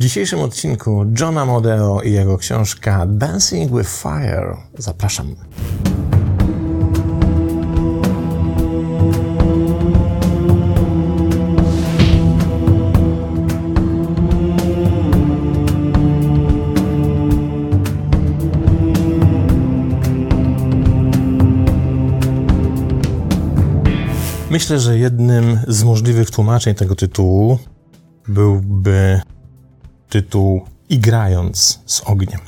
W dzisiejszym odcinku Johna Modeo i jego książka Dancing with Fire. Zapraszam. Myślę, że jednym z możliwych tłumaczeń tego tytułu byłby tytuł Igrając z ogniem.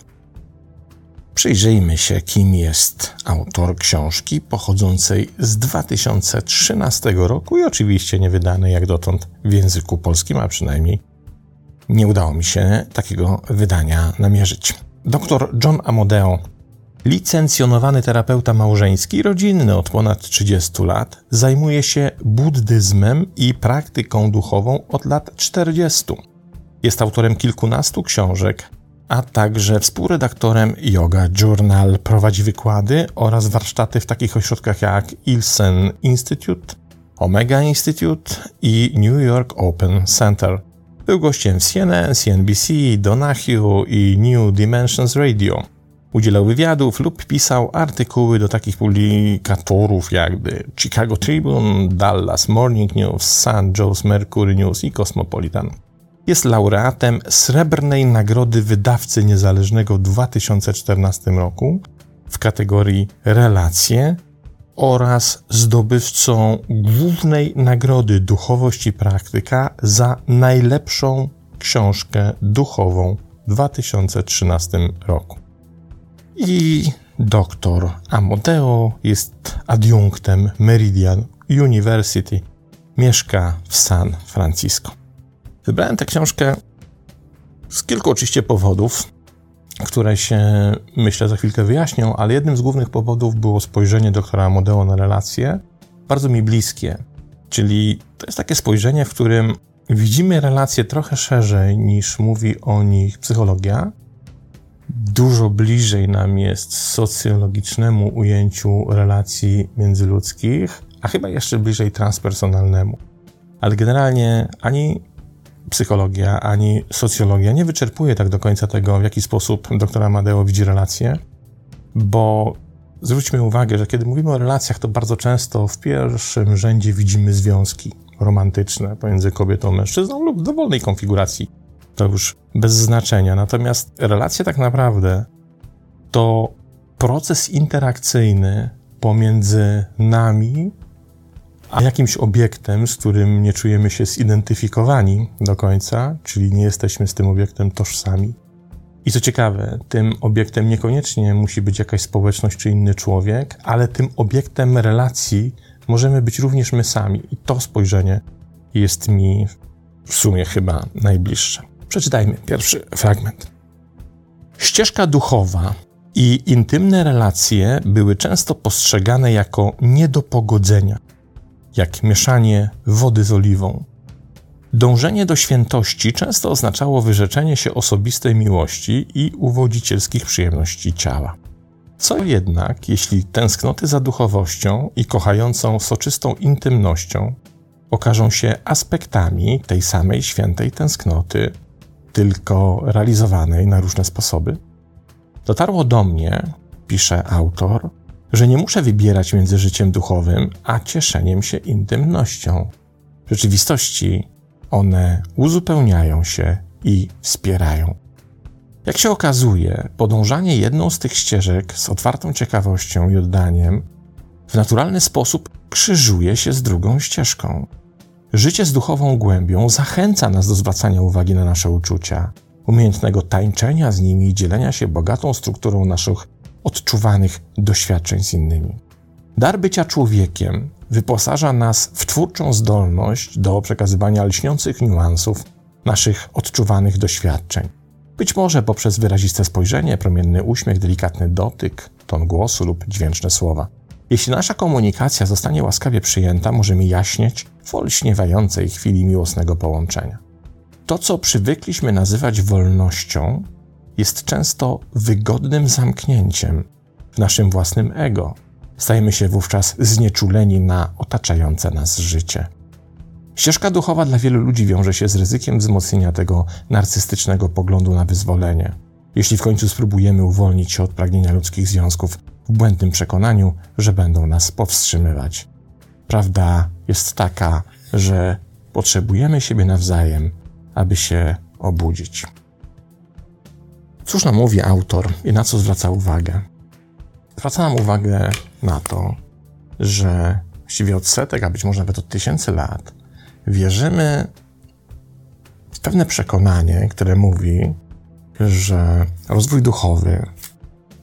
Przyjrzyjmy się, kim jest autor książki pochodzącej z 2013 roku i oczywiście nie wydanej jak dotąd w języku polskim, a przynajmniej nie udało mi się takiego wydania namierzyć. Dr John Amodeo Licencjonowany terapeuta małżeński, rodzinny od ponad 30 lat, zajmuje się buddyzmem i praktyką duchową od lat 40. Jest autorem kilkunastu książek, a także współredaktorem Yoga Journal, prowadzi wykłady oraz warsztaty w takich ośrodkach jak Ilsen Institute, Omega Institute i New York Open Center. Był gościem w CNN, CNBC, Donahue i New Dimensions Radio. Udzielał wywiadów lub pisał artykuły do takich publikatorów jak Chicago Tribune, Dallas Morning News, St. Joe's Mercury News i Cosmopolitan. Jest laureatem Srebrnej Nagrody Wydawcy Niezależnego w 2014 roku w kategorii Relacje oraz zdobywcą głównej nagrody Duchowość i Praktyka za najlepszą książkę duchową w 2013 roku. I doktor Amodeo jest adiunktem Meridian University. Mieszka w San Francisco. Wybrałem tę książkę z kilku oczywiście powodów, które się myślę za chwilkę wyjaśnią, ale jednym z głównych powodów było spojrzenie doktora Amodeo na relacje, bardzo mi bliskie. Czyli to jest takie spojrzenie, w którym widzimy relacje trochę szerzej niż mówi o nich psychologia, dużo bliżej nam jest socjologicznemu ujęciu relacji międzyludzkich, a chyba jeszcze bliżej transpersonalnemu. Ale generalnie ani psychologia, ani socjologia nie wyczerpuje tak do końca tego, w jaki sposób doktor Amadeo widzi relacje, bo zwróćmy uwagę, że kiedy mówimy o relacjach, to bardzo często w pierwszym rzędzie widzimy związki romantyczne pomiędzy kobietą mężczyzną lub dowolnej konfiguracji to już bez znaczenia. Natomiast relacja tak naprawdę to proces interakcyjny pomiędzy nami a jakimś obiektem, z którym nie czujemy się zidentyfikowani do końca, czyli nie jesteśmy z tym obiektem tożsami. I co ciekawe, tym obiektem niekoniecznie musi być jakaś społeczność czy inny człowiek, ale tym obiektem relacji możemy być również my sami. I to spojrzenie jest mi w sumie chyba najbliższe. Przeczytajmy pierwszy fragment. Ścieżka duchowa i intymne relacje były często postrzegane jako nie do pogodzenia, jak mieszanie wody z oliwą. Dążenie do świętości często oznaczało wyrzeczenie się osobistej miłości i uwodzicielskich przyjemności ciała. Co jednak, jeśli tęsknoty za duchowością i kochającą soczystą intymnością okażą się aspektami tej samej świętej tęsknoty tylko realizowanej na różne sposoby. Dotarło do mnie, pisze autor, że nie muszę wybierać między życiem duchowym a cieszeniem się intymnością. W rzeczywistości one uzupełniają się i wspierają. Jak się okazuje, podążanie jedną z tych ścieżek z otwartą ciekawością i oddaniem w naturalny sposób krzyżuje się z drugą ścieżką. Życie z duchową głębią zachęca nas do zwracania uwagi na nasze uczucia, umiejętnego tańczenia z nimi i dzielenia się bogatą strukturą naszych odczuwanych doświadczeń z innymi. Dar bycia człowiekiem wyposaża nas w twórczą zdolność do przekazywania lśniących niuansów naszych odczuwanych doświadczeń. Być może poprzez wyraziste spojrzenie, promienny uśmiech, delikatny dotyk, ton głosu lub dźwięczne słowa. Jeśli nasza komunikacja zostanie łaskawie przyjęta, możemy jaśnieć w olśniewającej chwili miłosnego połączenia. To, co przywykliśmy nazywać wolnością, jest często wygodnym zamknięciem w naszym własnym ego. Stajemy się wówczas znieczuleni na otaczające nas życie. Ścieżka duchowa dla wielu ludzi wiąże się z ryzykiem wzmocnienia tego narcystycznego poglądu na wyzwolenie. Jeśli w końcu spróbujemy uwolnić się od pragnienia ludzkich związków w błędnym przekonaniu, że będą nas powstrzymywać. Prawda jest taka, że potrzebujemy siebie nawzajem, aby się obudzić. Cóż nam mówi autor i na co zwraca uwagę? Zwraca nam uwagę na to, że właściwie od setek, a być może nawet od tysięcy lat, wierzymy w pewne przekonanie, które mówi, że rozwój duchowy,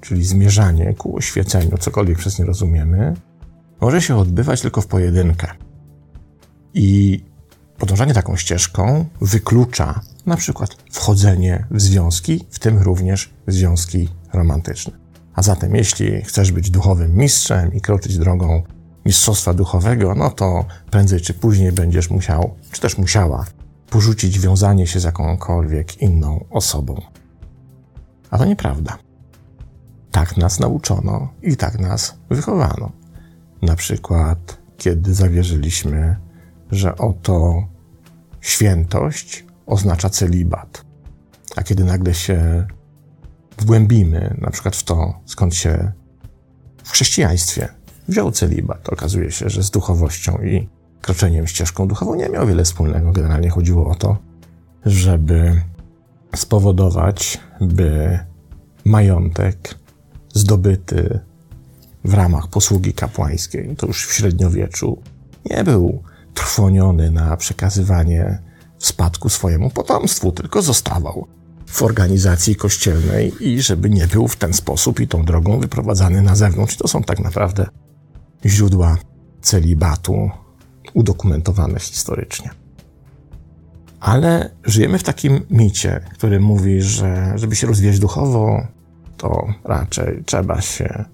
czyli zmierzanie ku oświeceniu, cokolwiek przez nie rozumiemy, może się odbywać tylko w pojedynkę. I podążanie taką ścieżką wyklucza na przykład wchodzenie w związki, w tym również związki romantyczne. A zatem, jeśli chcesz być duchowym mistrzem i kroczyć drogą mistrzostwa duchowego, no to prędzej czy później będziesz musiał, czy też musiała, porzucić wiązanie się z jakąkolwiek inną osobą. A to nieprawda. Tak nas nauczono i tak nas wychowano. Na przykład, kiedy zawierzyliśmy, że oto świętość oznacza celibat. A kiedy nagle się wgłębimy, na przykład w to, skąd się w chrześcijaństwie wziął celibat, okazuje się, że z duchowością i kroczeniem ścieżką duchową nie miał wiele wspólnego. Generalnie chodziło o to, żeby spowodować, by majątek zdobyty w ramach posługi kapłańskiej, to już w średniowieczu, nie był trwoniony na przekazywanie w spadku swojemu potomstwu, tylko zostawał w organizacji kościelnej i żeby nie był w ten sposób i tą drogą wyprowadzany na zewnątrz. To są tak naprawdę źródła celibatu udokumentowane historycznie. Ale żyjemy w takim micie, który mówi, że żeby się rozwijać duchowo, to raczej trzeba się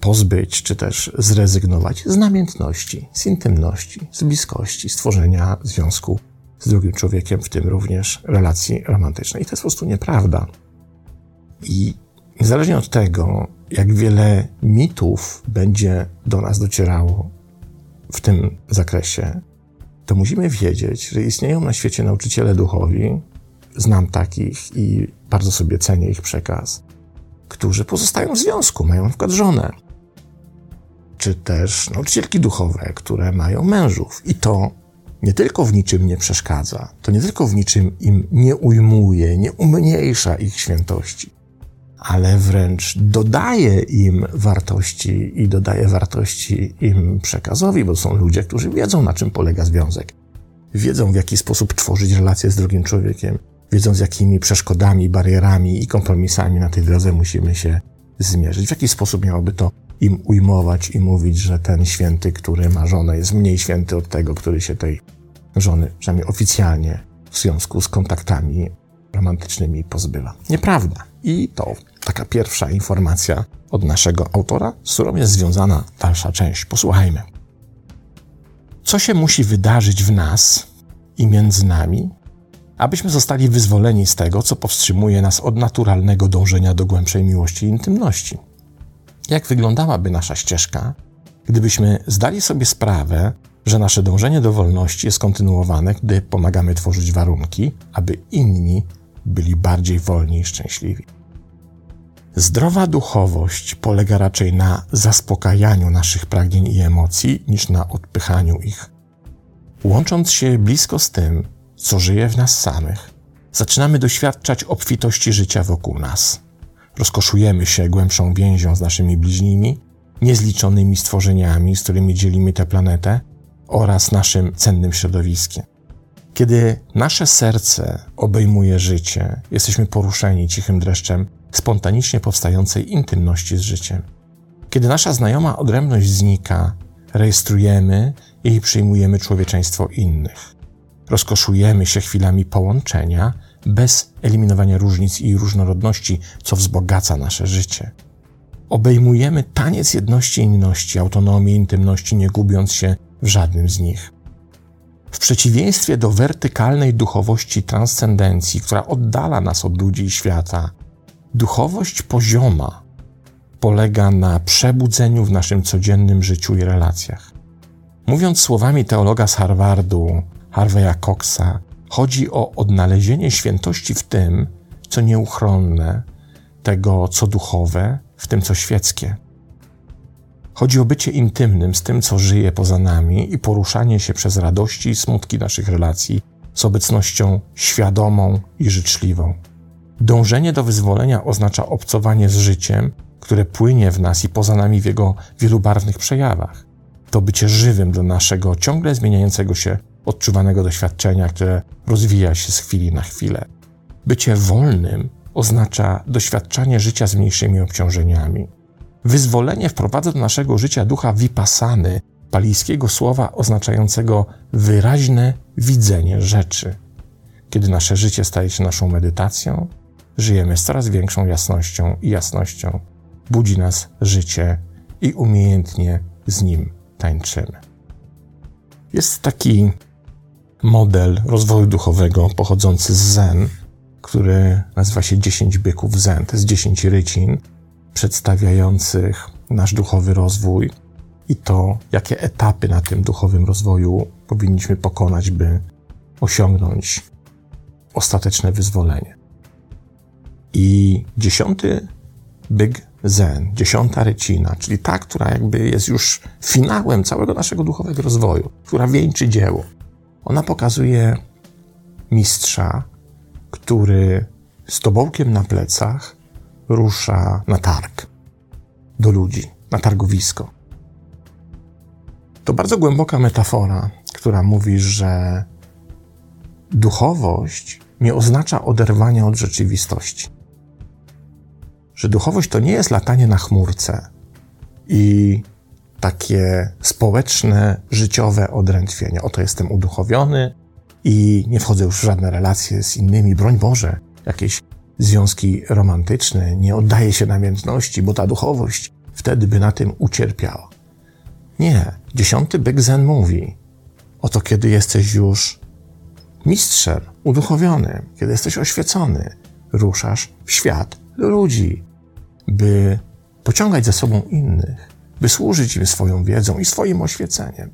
pozbyć, czy też zrezygnować z namiętności, z intymności, z bliskości, stworzenia związku z drugim człowiekiem, w tym również relacji romantycznej. I to jest po prostu nieprawda. I niezależnie od tego, jak wiele mitów będzie do nas docierało w tym zakresie, to musimy wiedzieć, że istnieją na świecie nauczyciele duchowi, znam takich i bardzo sobie cenię ich przekaz, którzy pozostają w związku, mają na przykład żonę, czy też nauczycielki duchowe, które mają mężów. I to nie tylko w niczym nie przeszkadza, to nie tylko w niczym im nie ujmuje, nie umniejsza ich świętości, ale wręcz dodaje im wartości i dodaje wartości im przekazowi, bo są ludzie, którzy wiedzą, na czym polega związek. Wiedzą, w jaki sposób tworzyć relacje z drugim człowiekiem, wiedzą, z jakimi przeszkodami, barierami i kompromisami na tej drodze musimy się zmierzyć, w jaki sposób miałoby to im ujmować i mówić, że ten święty, który ma żonę, jest mniej święty od tego, który się tej żony, przynajmniej oficjalnie, w związku z kontaktami romantycznymi pozbywa. Nieprawda. I to taka pierwsza informacja od naszego autora, z którą jest związana dalsza część. Posłuchajmy. Co się musi wydarzyć w nas i między nami, abyśmy zostali wyzwoleni z tego, co powstrzymuje nas od naturalnego dążenia do głębszej miłości i intymności? Jak wyglądałaby nasza ścieżka, gdybyśmy zdali sobie sprawę, że nasze dążenie do wolności jest kontynuowane, gdy pomagamy tworzyć warunki, aby inni byli bardziej wolni i szczęśliwi. Zdrowa duchowość polega raczej na zaspokajaniu naszych pragnień i emocji niż na odpychaniu ich. Łącząc się blisko z tym, co żyje w nas samych, zaczynamy doświadczać obfitości życia wokół nas. Rozkoszujemy się głębszą więzią z naszymi bliźnimi, niezliczonymi stworzeniami, z którymi dzielimy tę planetę oraz naszym cennym środowiskiem. Kiedy nasze serce obejmuje życie, jesteśmy poruszeni cichym dreszczem spontanicznie powstającej intymności z życiem. Kiedy nasza znajoma odrębność znika, rejestrujemy i przyjmujemy człowieczeństwo innych. Rozkoszujemy się chwilami połączenia bez eliminowania różnic i różnorodności, co wzbogaca nasze życie. Obejmujemy taniec jedności inności, autonomii, intymności, nie gubiąc się w żadnym z nich. W przeciwieństwie do wertykalnej duchowości transcendencji, która oddala nas od ludzi i świata, duchowość pozioma polega na przebudzeniu w naszym codziennym życiu i relacjach. Mówiąc słowami teologa z Harvardu, Harveya Coxa, chodzi o odnalezienie świętości w tym, co nieuchronne, tego, co duchowe, w tym, co świeckie. Chodzi o bycie intymnym z tym, co żyje poza nami i poruszanie się przez radości i smutki naszych relacji z obecnością świadomą i życzliwą. Dążenie do wyzwolenia oznacza obcowanie z życiem, które płynie w nas i poza nami w jego wielobarwnych przejawach. To bycie żywym do naszego ciągle zmieniającego się, odczuwanego doświadczenia, które rozwija się z chwili na chwilę. Bycie wolnym oznacza doświadczanie życia z mniejszymi obciążeniami. Wyzwolenie wprowadza do naszego życia ducha vipassany, palijskiego słowa oznaczającego wyraźne widzenie rzeczy. Kiedy nasze życie staje się naszą medytacją, żyjemy z coraz większą jasnością i jasnością. Budzi nas życie i umiejętnie z nim tańczymy. Jest taki model rozwoju duchowego pochodzący z Zen, który nazywa się 10 byków Zen. To jest 10 rycin przedstawiających nasz duchowy rozwój i to, jakie etapy na tym duchowym rozwoju powinniśmy pokonać, by osiągnąć ostateczne wyzwolenie. I dziesiąty Big Zen, dziesiąta rycina, czyli ta, która jakby jest już finałem całego naszego duchowego rozwoju, która wieńczy dzieło. Ona pokazuje mistrza, który z tobołkiem na plecach rusza na targ do ludzi, na targowisko. To bardzo głęboka metafora, która mówi, że duchowość nie oznacza oderwania od rzeczywistości. Że duchowość to nie jest latanie na chmurce i takie społeczne, życiowe odrętwienie. Oto jestem uduchowiony i nie wchodzę już w żadne relacje z innymi, broń Boże, jakieś związki romantyczne, nie oddaję się namiętności, bo ta duchowość wtedy by na tym ucierpiała. Nie. Dziesiąty byk Zen mówi, oto kiedy jesteś już mistrzem, uduchowiony, kiedy jesteś oświecony, ruszasz w świat ludzi, by pociągać za sobą innych, by służyć im swoją wiedzą i swoim oświeceniem.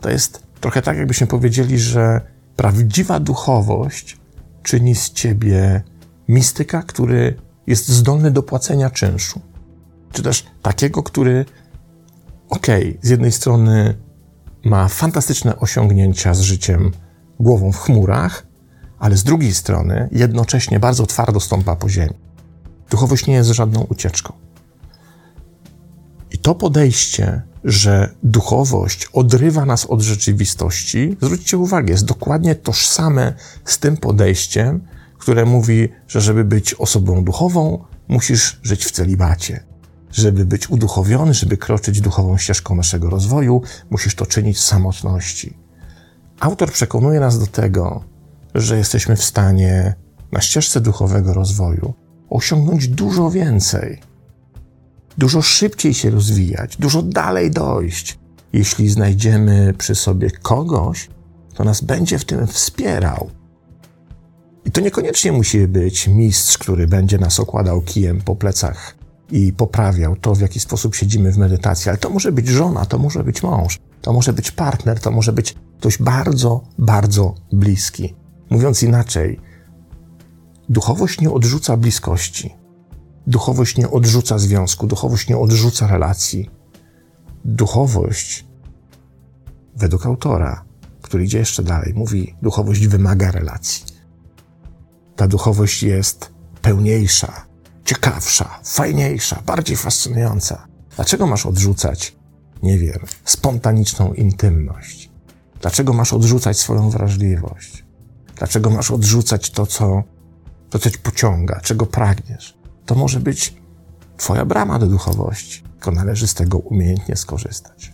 To jest trochę tak, jakbyśmy powiedzieli, że prawdziwa duchowość czyni z ciebie mistyka, który jest zdolny do płacenia czynszu. Czy też takiego, który, okej, okay, z jednej strony ma fantastyczne osiągnięcia z życiem głową w chmurach, ale z drugiej strony jednocześnie bardzo twardo stąpa po ziemi. Duchowość nie jest żadną ucieczką. To podejście, że duchowość odrywa nas od rzeczywistości, zwróćcie uwagę, jest dokładnie tożsame z tym podejściem, które mówi, że żeby być osobą duchową, musisz żyć w celibacie. Żeby być uduchowiony, żeby kroczyć duchową ścieżką naszego rozwoju, musisz to czynić w samotności. Autor przekonuje nas do tego, że jesteśmy w stanie na ścieżce duchowego rozwoju osiągnąć dużo więcej, dużo szybciej się rozwijać, dużo dalej dojść, jeśli znajdziemy przy sobie kogoś, kto nas będzie w tym wspierał. I to niekoniecznie musi być mistrz, który będzie nas okładał kijem po plecach i poprawiał to, w jaki sposób siedzimy w medytacji, ale to może być żona, to może być mąż, to może być partner, to może być ktoś bardzo, bardzo bliski. Mówiąc inaczej, duchowość nie odrzuca bliskości, duchowość nie odrzuca związku, duchowość nie odrzuca relacji. Duchowość, według autora, który idzie jeszcze dalej, mówi: duchowość wymaga relacji. Ta duchowość jest pełniejsza, ciekawsza, fajniejsza, bardziej fascynująca. Dlaczego masz odrzucać, nie wiem, spontaniczną intymność? Dlaczego masz odrzucać swoją wrażliwość? Dlaczego masz odrzucać to, co, to, co cię pociąga, czego pragniesz? To może być Twoja brama do duchowości, tylko należy z tego umiejętnie skorzystać.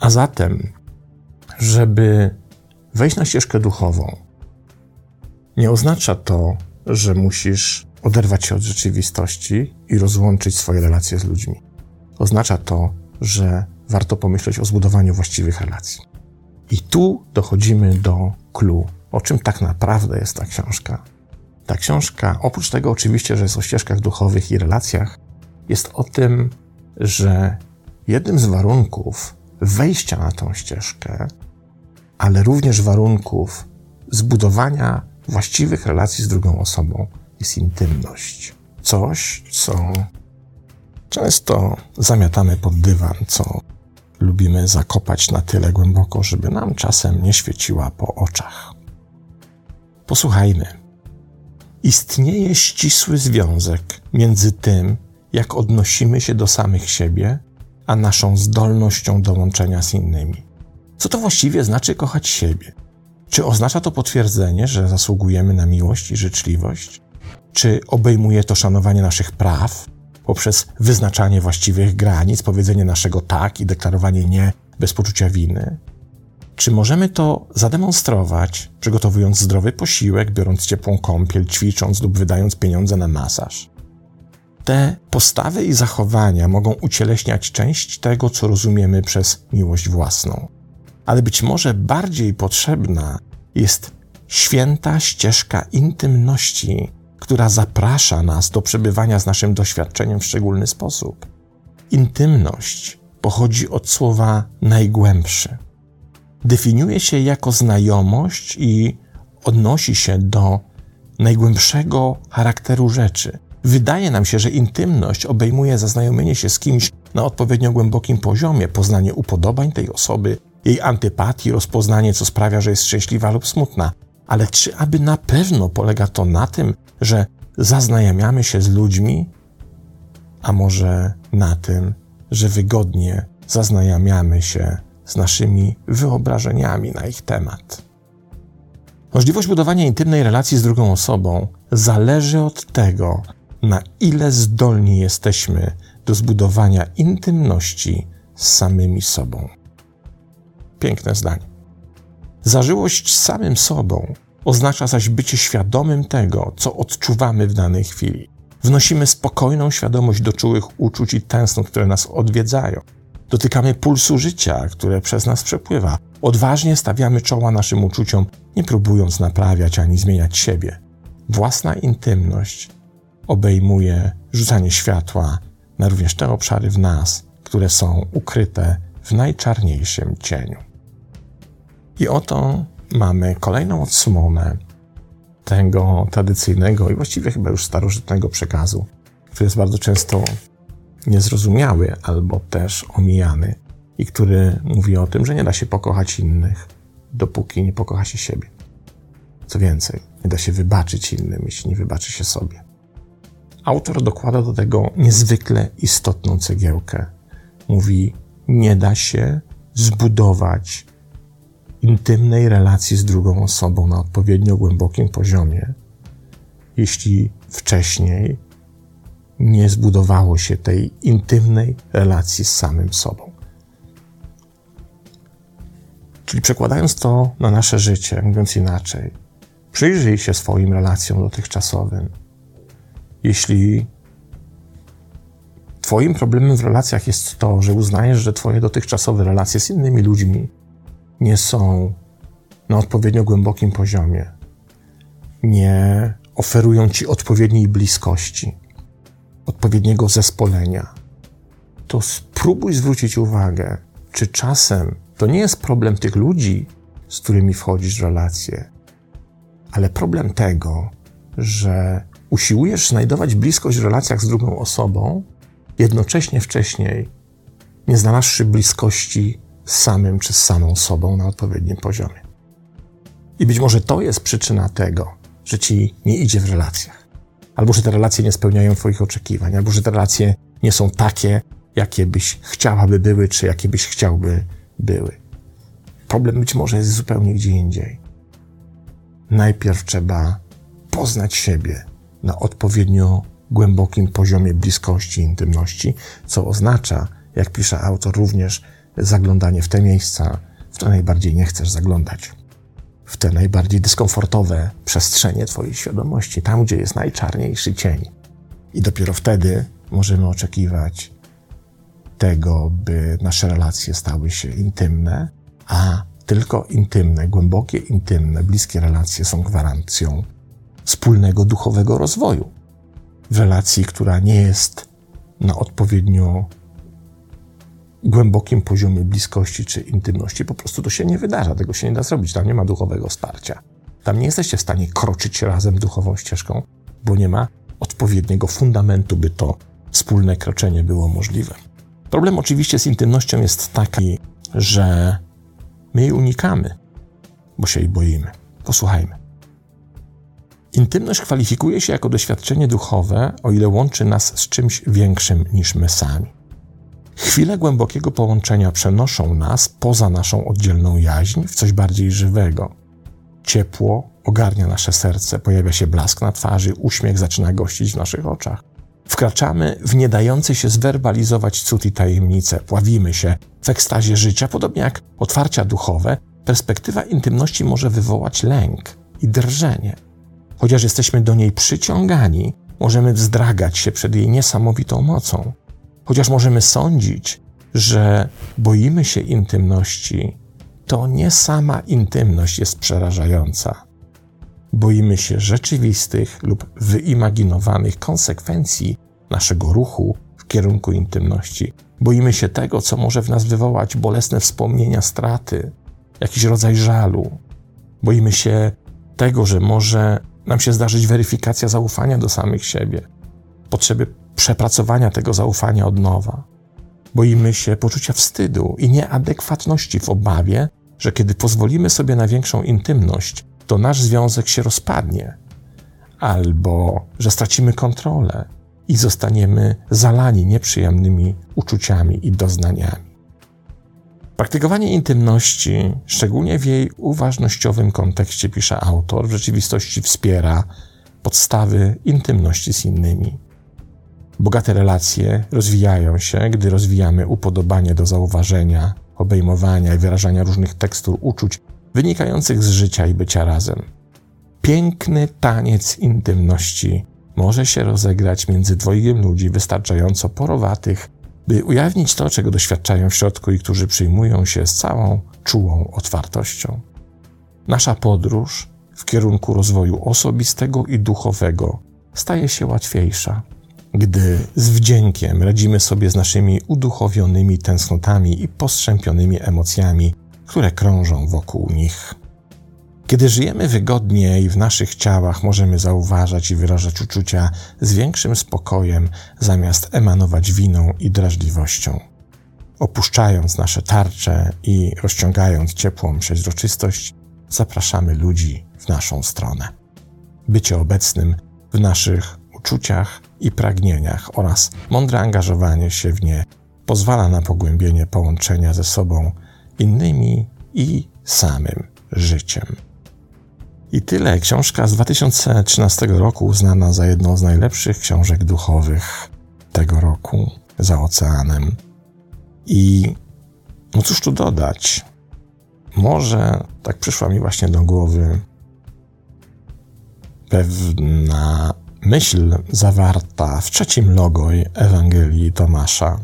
A zatem, żeby wejść na ścieżkę duchową, nie oznacza to, że musisz oderwać się od rzeczywistości i rozłączyć swoje relacje z ludźmi. Oznacza to, że warto pomyśleć o zbudowaniu właściwych relacji. I tu dochodzimy do clue, o czym tak naprawdę jest ta książka. Ta książka, oprócz tego oczywiście, że jest o ścieżkach duchowych i relacjach, jest o tym, że jednym z warunków wejścia na tą ścieżkę, ale również warunków zbudowania właściwych relacji z drugą osobą jest intymność. Coś, co często zamiatamy pod dywan, co lubimy zakopać na tyle głęboko, żeby nam czasem nie świeciła po oczach. Posłuchajmy. Istnieje ścisły związek między tym, jak odnosimy się do samych siebie, a naszą zdolnością do łączenia z innymi. Co to właściwie znaczy kochać siebie? Czy oznacza to potwierdzenie, że zasługujemy na miłość i życzliwość? Czy obejmuje to szanowanie naszych praw poprzez wyznaczanie właściwych granic, powiedzenie naszego tak i deklarowanie nie bez poczucia winy? Czy możemy to zademonstrować, przygotowując zdrowy posiłek, biorąc ciepłą kąpiel, ćwicząc lub wydając pieniądze na masaż? Te postawy i zachowania mogą ucieleśniać część tego, co rozumiemy przez miłość własną. Ale być może bardziej potrzebna jest święta ścieżka intymności, która zaprasza nas do przebywania z naszym doświadczeniem w szczególny sposób. Intymność pochodzi od słowa najgłębszy. Definiuje się jako znajomość i odnosi się do najgłębszego charakteru rzeczy. Wydaje nam się, że intymność obejmuje zaznajomienie się z kimś na odpowiednio głębokim poziomie, poznanie upodobań tej osoby, jej antypatii, rozpoznanie, co sprawia, że jest szczęśliwa lub smutna. Ale czy aby na pewno polega to na tym, że zaznajamiamy się z ludźmi, a może na tym, że wygodnie zaznajamiamy się z naszymi wyobrażeniami na ich temat? Możliwość budowania intymnej relacji z drugą osobą zależy od tego, na ile zdolni jesteśmy do zbudowania intymności z samymi sobą. Piękne zdanie. Zażyłość samym sobą oznacza zaś bycie świadomym tego, co odczuwamy w danej chwili. Wnosimy spokojną świadomość do czułych uczuć i tęsknot, które nas odwiedzają. Dotykamy pulsu życia, które przez nas przepływa. Odważnie stawiamy czoła naszym uczuciom, nie próbując naprawiać ani zmieniać siebie. Własna intymność obejmuje rzucanie światła na również te obszary w nas, które są ukryte w najczarniejszym cieniu. I oto mamy kolejną odsłonę tego tradycyjnego i właściwie chyba już starożytnego przekazu, który jest bardzo często niezrozumiały albo też omijany i który mówi o tym, że nie da się pokochać innych, dopóki nie pokocha się siebie. Co więcej, nie da się wybaczyć innym, jeśli nie wybaczy się sobie. Autor dokłada do tego niezwykle istotną cegiełkę. Mówi: Nie da się zbudować intymnej relacji z drugą osobą na odpowiednio głębokim poziomie, jeśli wcześniej nie zbudowało się tej intymnej relacji z samym sobą. Czyli przekładając to na nasze życie, mówiąc inaczej, przyjrzyj się swoim relacjom dotychczasowym. Jeśli Twoim problemem w relacjach jest to, że uznajesz, że Twoje dotychczasowe relacje z innymi ludźmi nie są na odpowiednio głębokim poziomie, nie oferują ci odpowiedniej bliskości, odpowiedniego zespolenia, to spróbuj zwrócić uwagę, czy czasem to nie jest problem tych ludzi, z którymi wchodzisz w relacje, ale problem tego, że usiłujesz znajdować bliskość w relacjach z drugą osobą, jednocześnie wcześniej nie znalazłszy bliskości z samym czy z samą sobą na odpowiednim poziomie. I być może to jest przyczyna tego, że ci nie idzie w relacjach. Albo że te relacje nie spełniają Twoich oczekiwań, albo że te relacje nie są takie, jakie byś chciałaby były, czy jakie byś chciałby były. Problem być może jest zupełnie gdzie indziej. Najpierw trzeba poznać siebie na odpowiednio głębokim poziomie bliskości, intymności, co oznacza, jak pisze autor, również zaglądanie w te miejsca, w które najbardziej nie chcesz zaglądać. W te najbardziej dyskomfortowe przestrzenie Twojej świadomości, tam gdzie jest najczarniejszy cień. I dopiero wtedy możemy oczekiwać tego, by nasze relacje stały się intymne, a tylko intymne, głębokie, intymne, bliskie relacje są gwarancją wspólnego duchowego rozwoju. W relacji, która nie jest na odpowiednio głębokim poziomie bliskości czy intymności. Po prostu to się nie wydarza, tego się nie da zrobić. Tam nie ma duchowego wsparcia. Tam nie jesteście w stanie kroczyć razem duchową ścieżką, bo nie ma odpowiedniego fundamentu, by to wspólne kroczenie było możliwe. Problem oczywiście z intymnością jest taki, że my jej unikamy, bo się jej boimy. Posłuchajmy. Intymność kwalifikuje się jako doświadczenie duchowe, o ile łączy nas z czymś większym niż my sami. Chwile głębokiego połączenia przenoszą nas poza naszą oddzielną jaźń w coś bardziej żywego. Ciepło ogarnia nasze serce, pojawia się blask na twarzy, uśmiech zaczyna gościć w naszych oczach. Wkraczamy w nie dający się zwerbalizować cud i tajemnice, pławimy się w ekstazie życia, podobnie jak otwarcia duchowe, perspektywa intymności może wywołać lęk i drżenie. Chociaż jesteśmy do niej przyciągani, możemy wzdragać się przed jej niesamowitą mocą. Chociaż możemy sądzić, że boimy się intymności, to nie sama intymność jest przerażająca. Boimy się rzeczywistych lub wyimaginowanych konsekwencji naszego ruchu w kierunku intymności. Boimy się tego, co może w nas wywołać bolesne wspomnienia straty, jakiś rodzaj żalu. Boimy się tego, że może nam się zdarzyć weryfikacja zaufania do samych siebie, potrzeby przepracowania tego zaufania od nowa. Boimy się poczucia wstydu i nieadekwatności w obawie, że kiedy pozwolimy sobie na większą intymność, to nasz związek się rozpadnie, albo że stracimy kontrolę i zostaniemy zalani nieprzyjemnymi uczuciami i doznaniami. Praktykowanie intymności, szczególnie w jej uważnościowym kontekście, pisze autor, w rzeczywistości wspiera podstawy intymności z innymi. Bogate relacje rozwijają się, gdy rozwijamy upodobanie do zauważenia, obejmowania i wyrażania różnych tekstur uczuć wynikających z życia i bycia razem. Piękny taniec intymności może się rozegrać między dwojgiem ludzi wystarczająco porowatych, by ujawnić to, czego doświadczają w środku i którzy przyjmują się z całą czułą otwartością. Nasza podróż w kierunku rozwoju osobistego i duchowego staje się łatwiejsza, gdy z wdziękiem radzimy sobie z naszymi uduchowionymi tęsknotami i postrzępionymi emocjami, które krążą wokół nich. Kiedy żyjemy wygodniej w naszych ciałach, możemy zauważać i wyrażać uczucia z większym spokojem, zamiast emanować winą i drażliwością. Opuszczając nasze tarcze i rozciągając ciepłą przeźroczystość, zapraszamy ludzi w naszą stronę. Bycie obecnym w naszych uczuciach i pragnieniach oraz mądre angażowanie się w nie pozwala na pogłębienie połączenia ze sobą, innymi i samym życiem. I tyle. Książka z 2013 roku, uznana za jedną z najlepszych książek duchowych tego roku za oceanem. I no cóż tu dodać? Może tak przyszła mi właśnie do głowy pewna myśl zawarta w trzecim logo Ewangelii Tomasza,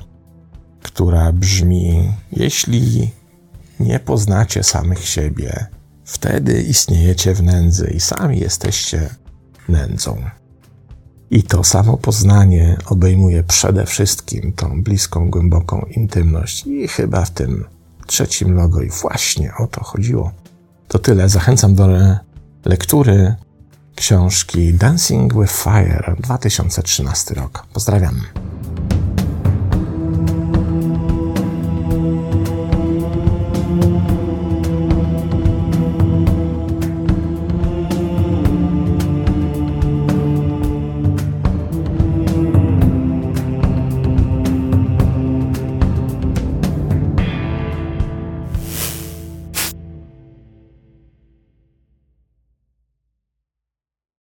która brzmi: Jeśli nie poznacie samych siebie, Wtedy istniejecie w nędzy i sami jesteście nędzą. I to samo poznanie obejmuje przede wszystkim tą bliską, głęboką intymność. I chyba w tym trzecim logo i właśnie o to chodziło. To tyle. Zachęcam do lektury książki Dancing with Fire 2013 rok. Pozdrawiam.